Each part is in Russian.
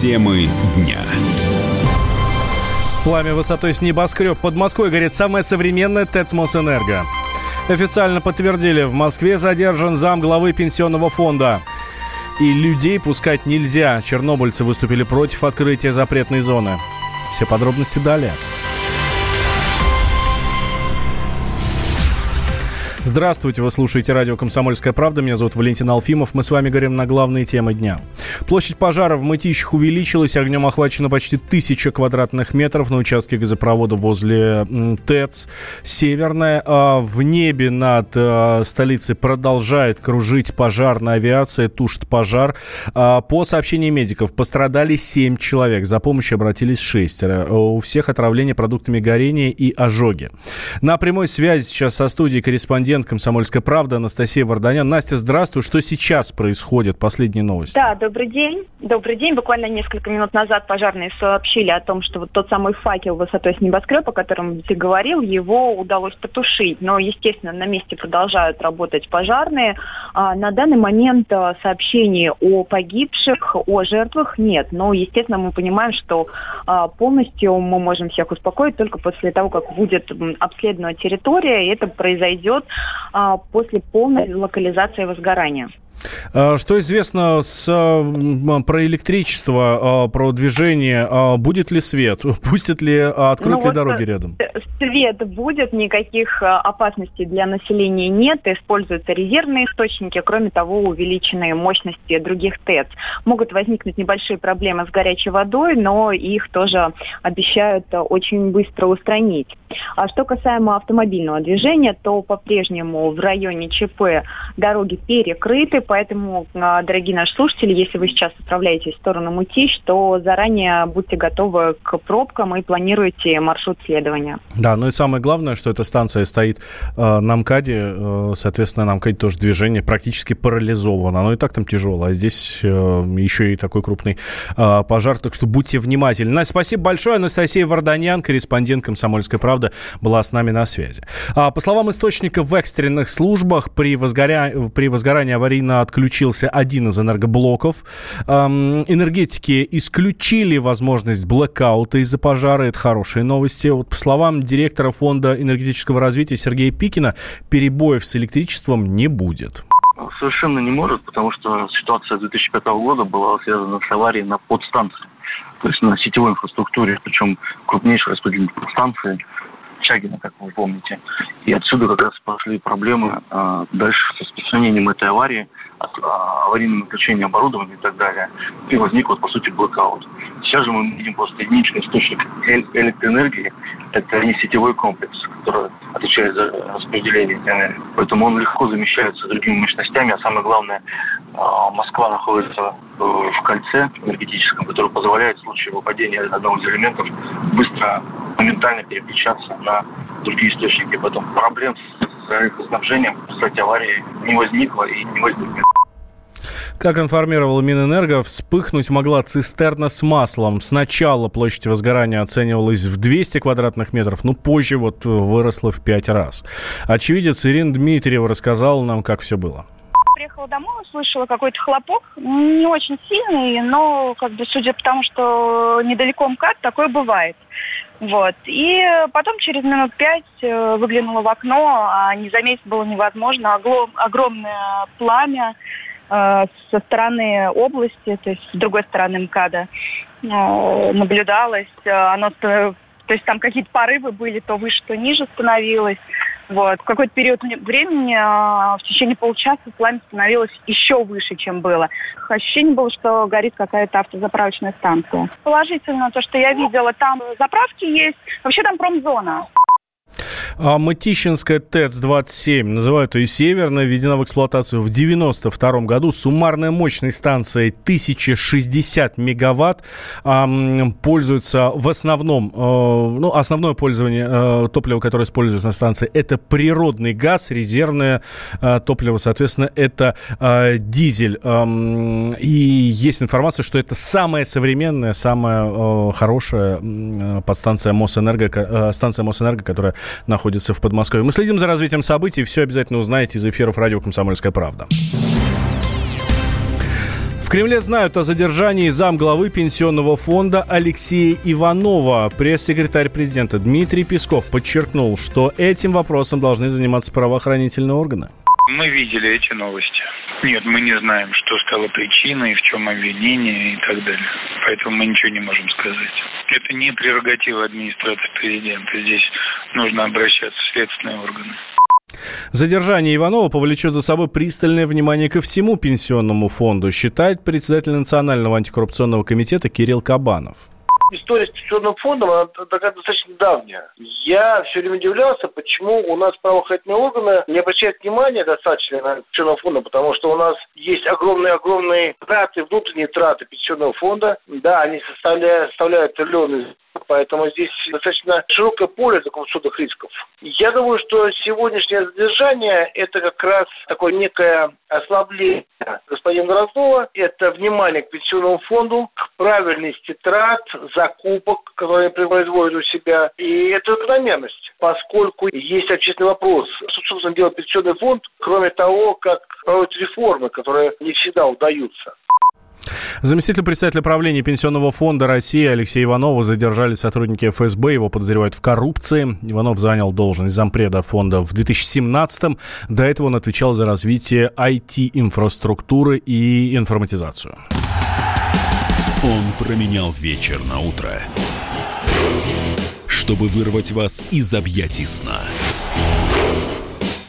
Темы дня. Пламя высотой с небоскреб. Под Москвой горит самая современная ТЭЦ Мосэнерго. Официально подтвердили, в Москве задержан зам главы пенсионного фонда. И людей пускать нельзя. Чернобыльцы выступили против открытия запретной зоны. Все подробности далее. Здравствуйте, вы слушаете радио «Комсомольская правда». Меня зовут Валентин Алфимов. Мы с вами говорим на главные темы дня. Площадь пожара в Мытищах увеличилась. Огнем охвачено почти тысяча квадратных метров на участке газопровода возле ТЭЦ. Северная. А в небе над а, столицей продолжает кружить пожарная авиация, тушит пожар. А, по сообщениям медиков, пострадали 7 человек. За помощью обратились шестеро. У всех отравление продуктами горения и ожоги. На прямой связи сейчас со студией корреспондент корреспондент «Комсомольской правды» Анастасия Варданян. Настя, здравствуй. Что сейчас происходит? Последние новости. Да, добрый день. Добрый день. Буквально несколько минут назад пожарные сообщили о том, что вот тот самый факел высотой с небоскреб, о котором ты говорил, его удалось потушить. Но, естественно, на месте продолжают работать пожарные. А на данный момент а, сообщений о погибших, о жертвах нет. Но, естественно, мы понимаем, что а, полностью мы можем всех успокоить только после того, как будет обследована территория, и это произойдет после полной локализации возгорания. А, что известно с, про электричество, а, про движение? А, будет ли свет? Пустят ли, откроют ну, ли вот дороги рядом? Свет будет, никаких опасностей для населения нет. Используются резервные источники, кроме того, увеличенные мощности других ТЭЦ. Могут возникнуть небольшие проблемы с горячей водой, но их тоже обещают очень быстро устранить. А что касаемо автомобильного движения, то по-прежнему в районе ЧП дороги перекрыты, поэтому, а, дорогие наши слушатели, если вы сейчас отправляетесь в сторону Мутищ, то заранее будьте готовы к пробкам и планируйте маршрут следования. Да, ну и самое главное, что эта станция стоит э, на МКАДе, э, соответственно, на МКАДе тоже движение практически парализовано. Оно и так там тяжело, а здесь э, еще и такой крупный э, пожар, так что будьте внимательны. Настя, спасибо большое. Анастасия Варданян, корреспондент «Комсомольской правды», была с нами на связи. А, по словам источника в экстренных службах, при, возгоря... при возгорании аварийно отключился один из энергоблоков. Энергетики исключили возможность блэкаута из-за пожара. Это хорошие новости. Вот по словам директора Фонда энергетического развития Сергея Пикина, перебоев с электричеством не будет. Совершенно не может, потому что ситуация 2005 года была связана с аварией на подстанции, то есть на сетевой инфраструктуре, причем крупнейшей распределительной подстанции Чагина, как вы помните. И отсюда как раз пошли проблемы э, дальше с распространением этой аварии от а, аварийного отключения оборудования и так далее. И возник вот, по сути, блокаут. Сейчас же мы видим просто единичный источник электроэнергии. Это не сетевой комплекс, который отвечает за распределение энергии. Поэтому он легко замещается другими мощностями. А самое главное, а, Москва находится э, в кольце энергетическом, которое позволяет в случае выпадения одного из элементов быстро, моментально переключаться на другие источники. Поэтому проблем с электроснабжением, кстати, аварии не возникло и не возникнет. Как информировал Минэнерго, вспыхнуть могла цистерна с маслом. Сначала площадь возгорания оценивалась в 200 квадратных метров, но позже вот выросла в 5 раз. Очевидец Ирина Дмитриева рассказала нам, как все было приехала домой, услышала какой-то хлопок, не очень сильный, но как бы судя по тому, что недалеко МКАД, такое бывает. Вот. И потом через минут пять э, выглянула в окно, а не заметить было невозможно. Оглом, огромное пламя э, со стороны области, то есть с другой стороны МКАДа, э, наблюдалось. Оно, то есть там какие-то порывы были, то выше, то ниже становилось. Вот. В какой-то период времени, а, в течение получаса, пламя становилось еще выше, чем было. Ощущение было, что горит какая-то автозаправочная станция. Положительно то, что я видела, там заправки есть. Вообще там промзона. А Мытищинская ТЭЦ-27, называют ее Северная, введена в эксплуатацию в 1992 году. Суммарная мощность станции 1060 мегаватт. Пользуется в основном, э, ну, основное пользование э, топлива, которое используется на станции, это природный газ, резервное э, топливо, соответственно, это дизель. И есть информация, что это самая современная, самая хорошая подстанция Мосэнерго, станция Мосэнерго, которая находится в Подмосковье. Мы следим за развитием событий. Все обязательно узнаете из эфиров радио «Комсомольская правда». В Кремле знают о задержании замглавы пенсионного фонда Алексея Иванова. Пресс-секретарь президента Дмитрий Песков подчеркнул, что этим вопросом должны заниматься правоохранительные органы. Мы видели эти новости. Нет, мы не знаем, что стало причиной, в чем обвинение и так далее. Поэтому мы ничего не можем сказать. Это не прерогатива администрации президента. Здесь нужно обращаться в следственные органы. Задержание Иванова повлечет за собой пристальное внимание ко всему пенсионному фонду, считает председатель Национального антикоррупционного комитета Кирилл Кабанов история с пенсионным фондом, она такая достаточно давняя. Я все время удивлялся, почему у нас правоохранительные органы не обращают внимания достаточно на пенсионного фонда, потому что у нас есть огромные-огромные траты, внутренние траты пенсионного фонда. Да, они составляют, составляют триллионы поэтому здесь достаточно широкое поле для коррупционных рисков. Я думаю, что сегодняшнее задержание – это как раз такое некое ослабление господина Дроздова, это внимание к пенсионному фонду, к правильности трат, закупок, которые производят у себя, и это закономерность, поскольку есть общественный вопрос, что, собственно, делает пенсионный фонд, кроме того, как проводят реформы, которые не всегда удаются. Заместитель председателя правления Пенсионного фонда России Алексея Иванова задержали сотрудники ФСБ. Его подозревают в коррупции. Иванов занял должность зампреда фонда в 2017-м. До этого он отвечал за развитие IT-инфраструктуры и информатизацию. Он променял вечер на утро, чтобы вырвать вас из объятий сна.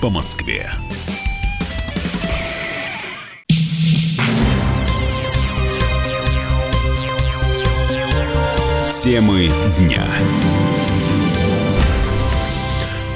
по Москве. Темы дня.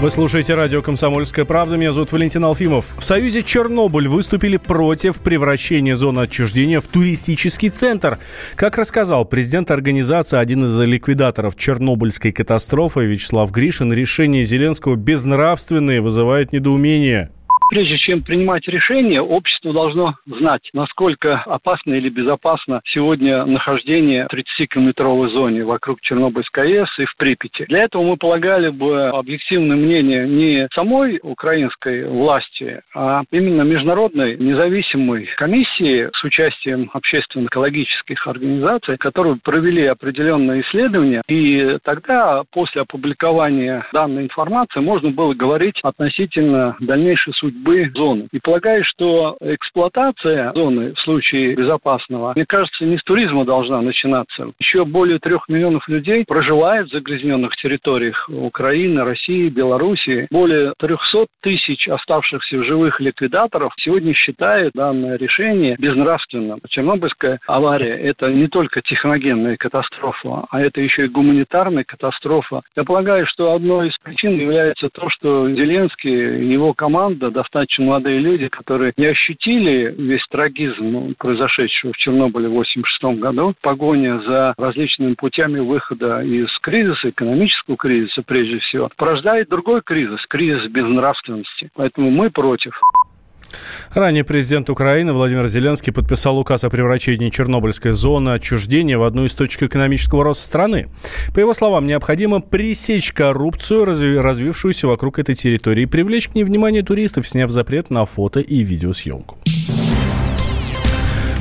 Вы слушаете радио «Комсомольская правда». Меня зовут Валентин Алфимов. В Союзе Чернобыль выступили против превращения зоны отчуждения в туристический центр. Как рассказал президент организации, один из ликвидаторов Чернобыльской катастрофы Вячеслав Гришин, решение Зеленского безнравственное вызывает недоумение прежде чем принимать решение, общество должно знать, насколько опасно или безопасно сегодня нахождение в 30-километровой зоне вокруг Чернобыльской АЭС и в Припяти. Для этого мы полагали бы объективное мнение не самой украинской власти, а именно международной независимой комиссии с участием общественно-экологических организаций, которые провели определенные исследования, и тогда после опубликования данной информации можно было говорить относительно дальнейшей судьбы судьбы зоны. И полагаю, что эксплуатация зоны в случае безопасного, мне кажется, не с туризма должна начинаться. Еще более трех миллионов людей проживает в загрязненных территориях Украины, России, Белоруссии. Более 300 тысяч оставшихся в живых ликвидаторов сегодня считают данное решение безнравственным. Чернобыльская авария – это не только техногенная катастрофа, а это еще и гуманитарная катастрофа. Я полагаю, что одной из причин является то, что Зеленский и его команда достаточно молодые люди, которые не ощутили весь трагизм произошедшего в Чернобыле в 1986 году. Погоня за различными путями выхода из кризиса, экономического кризиса прежде всего, порождает другой кризис, кризис безнравственности. Поэтому мы против. Ранее президент Украины Владимир Зеленский подписал указ о превращении Чернобыльской зоны отчуждения в одну из точек экономического роста страны. По его словам, необходимо пресечь коррупцию, развившуюся вокруг этой территории, и привлечь к ней внимание туристов, сняв запрет на фото и видеосъемку.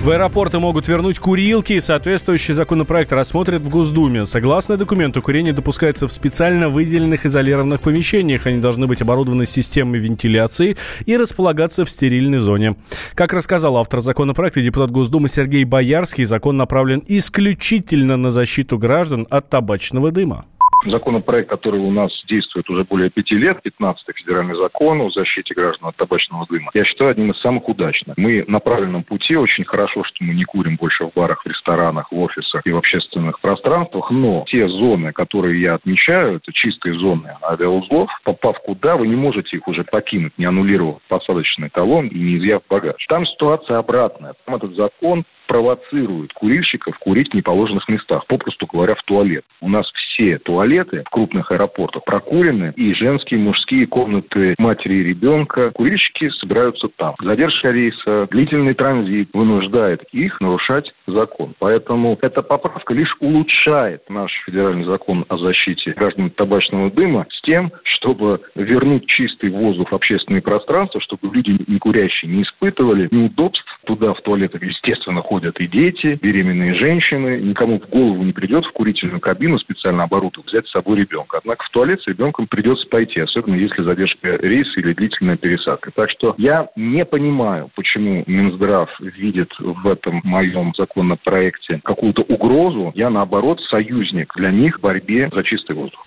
В аэропорты могут вернуть курилки. Соответствующий законопроект рассмотрят в Госдуме. Согласно документу, курение допускается в специально выделенных изолированных помещениях. Они должны быть оборудованы системой вентиляции и располагаться в стерильной зоне. Как рассказал автор законопроекта депутат Госдумы Сергей Боярский, закон направлен исключительно на защиту граждан от табачного дыма. Законопроект, который у нас действует уже более пяти лет, 15-й федеральный закон о защите граждан от табачного дыма, я считаю одним из самых удачных. Мы на правильном пути. Очень хорошо, что мы не курим больше в барах, в ресторанах, в офисах и в общественных пространствах. Но те зоны, которые я отмечаю, это чистые зоны авиаузлов, попав куда, вы не можете их уже покинуть, не аннулировав посадочный талон и не изъяв багаж. Там ситуация обратная. Там этот закон провоцирует курильщиков курить в неположенных местах, попросту говоря, в туалет. У нас все туалеты в крупных аэропортах прокурены, и женские, и мужские комнаты матери и ребенка. Курильщики собираются там. Задержка рейса, длительный транзит вынуждает их нарушать закон. Поэтому эта поправка лишь улучшает наш федеральный закон о защите граждан табачного дыма с тем, чтобы вернуть чистый воздух в общественные пространства, чтобы люди не курящие не испытывали неудобств. Туда в туалетах, естественно, ходят и дети, беременные женщины. Никому в голову не придет в курительную кабину специально оборудовать взять с собой ребенка. Однако в туалет с ребенком придется пойти, особенно если задержка рейса или длительная пересадка. Так что я не понимаю, почему Минздрав видит в этом моем законопроекте какую-то угрозу. Я, наоборот, союзник для них в борьбе за чистый воздух.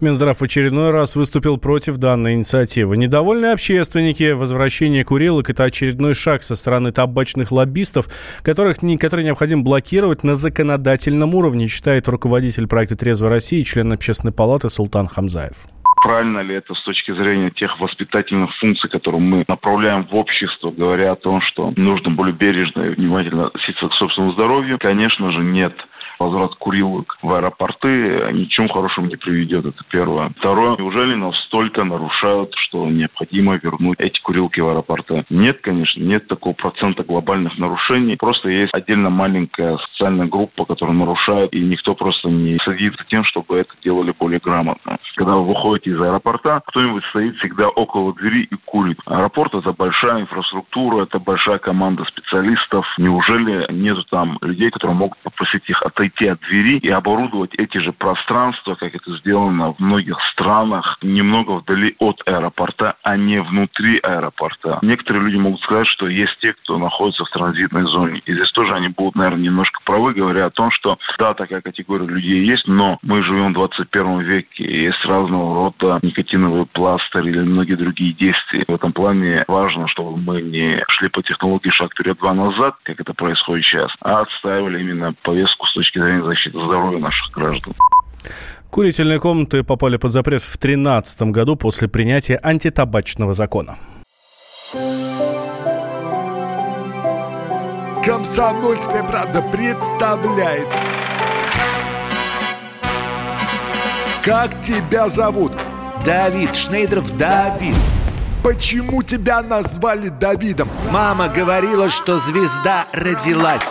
Минздрав в очередной раз выступил против данной инициативы. Недовольные общественники, возвращение курилок – это очередной шаг со стороны табачных лоббистов, которых, которые необходимо блокировать на законодательном уровне, считает руководитель проекта «Трезвая Россия» и член общественной палаты Султан Хамзаев правильно ли это с точки зрения тех воспитательных функций, которые мы направляем в общество, говоря о том, что нужно более бережно и внимательно относиться к собственному здоровью? Конечно же, нет возврат курилок в аэропорты ни к чему хорошему не приведет. Это первое. Второе. Неужели нас столько нарушают, что необходимо вернуть эти курилки в аэропорты? Нет, конечно, нет такого процента глобальных нарушений. Просто есть отдельно маленькая социальная группа, которая нарушает, и никто просто не следит за тем, чтобы это делали более грамотно. Когда вы выходите из аэропорта, кто-нибудь стоит всегда около двери и курит. Аэропорт – это большая инфраструктура, это большая команда специалистов. Неужели нету там людей, которые могут попросить их отойти отойти от двери и оборудовать эти же пространства, как это сделано в многих странах, немного вдали от аэропорта, а не внутри аэропорта. Некоторые люди могут сказать, что есть те, кто находится в транзитной зоне. И здесь тоже они будут, наверное, немножко правы, говоря о том, что да, такая категория людей есть, но мы живем в 21 веке, и есть разного рода никотиновые пластырь или многие другие действия. В этом плане важно, чтобы мы не шли по технологии шаг вперед-два назад, как это происходит сейчас, а отстаивали именно повестку с точки зрения защиты здоровья наших граждан. Курительные комнаты попали под запрет в 2013 году после принятия антитабачного закона. Комсомольская правда представляет. Как тебя зовут? Давид Шнейдров Давид. Почему тебя назвали Давидом? Мама говорила, что звезда родилась.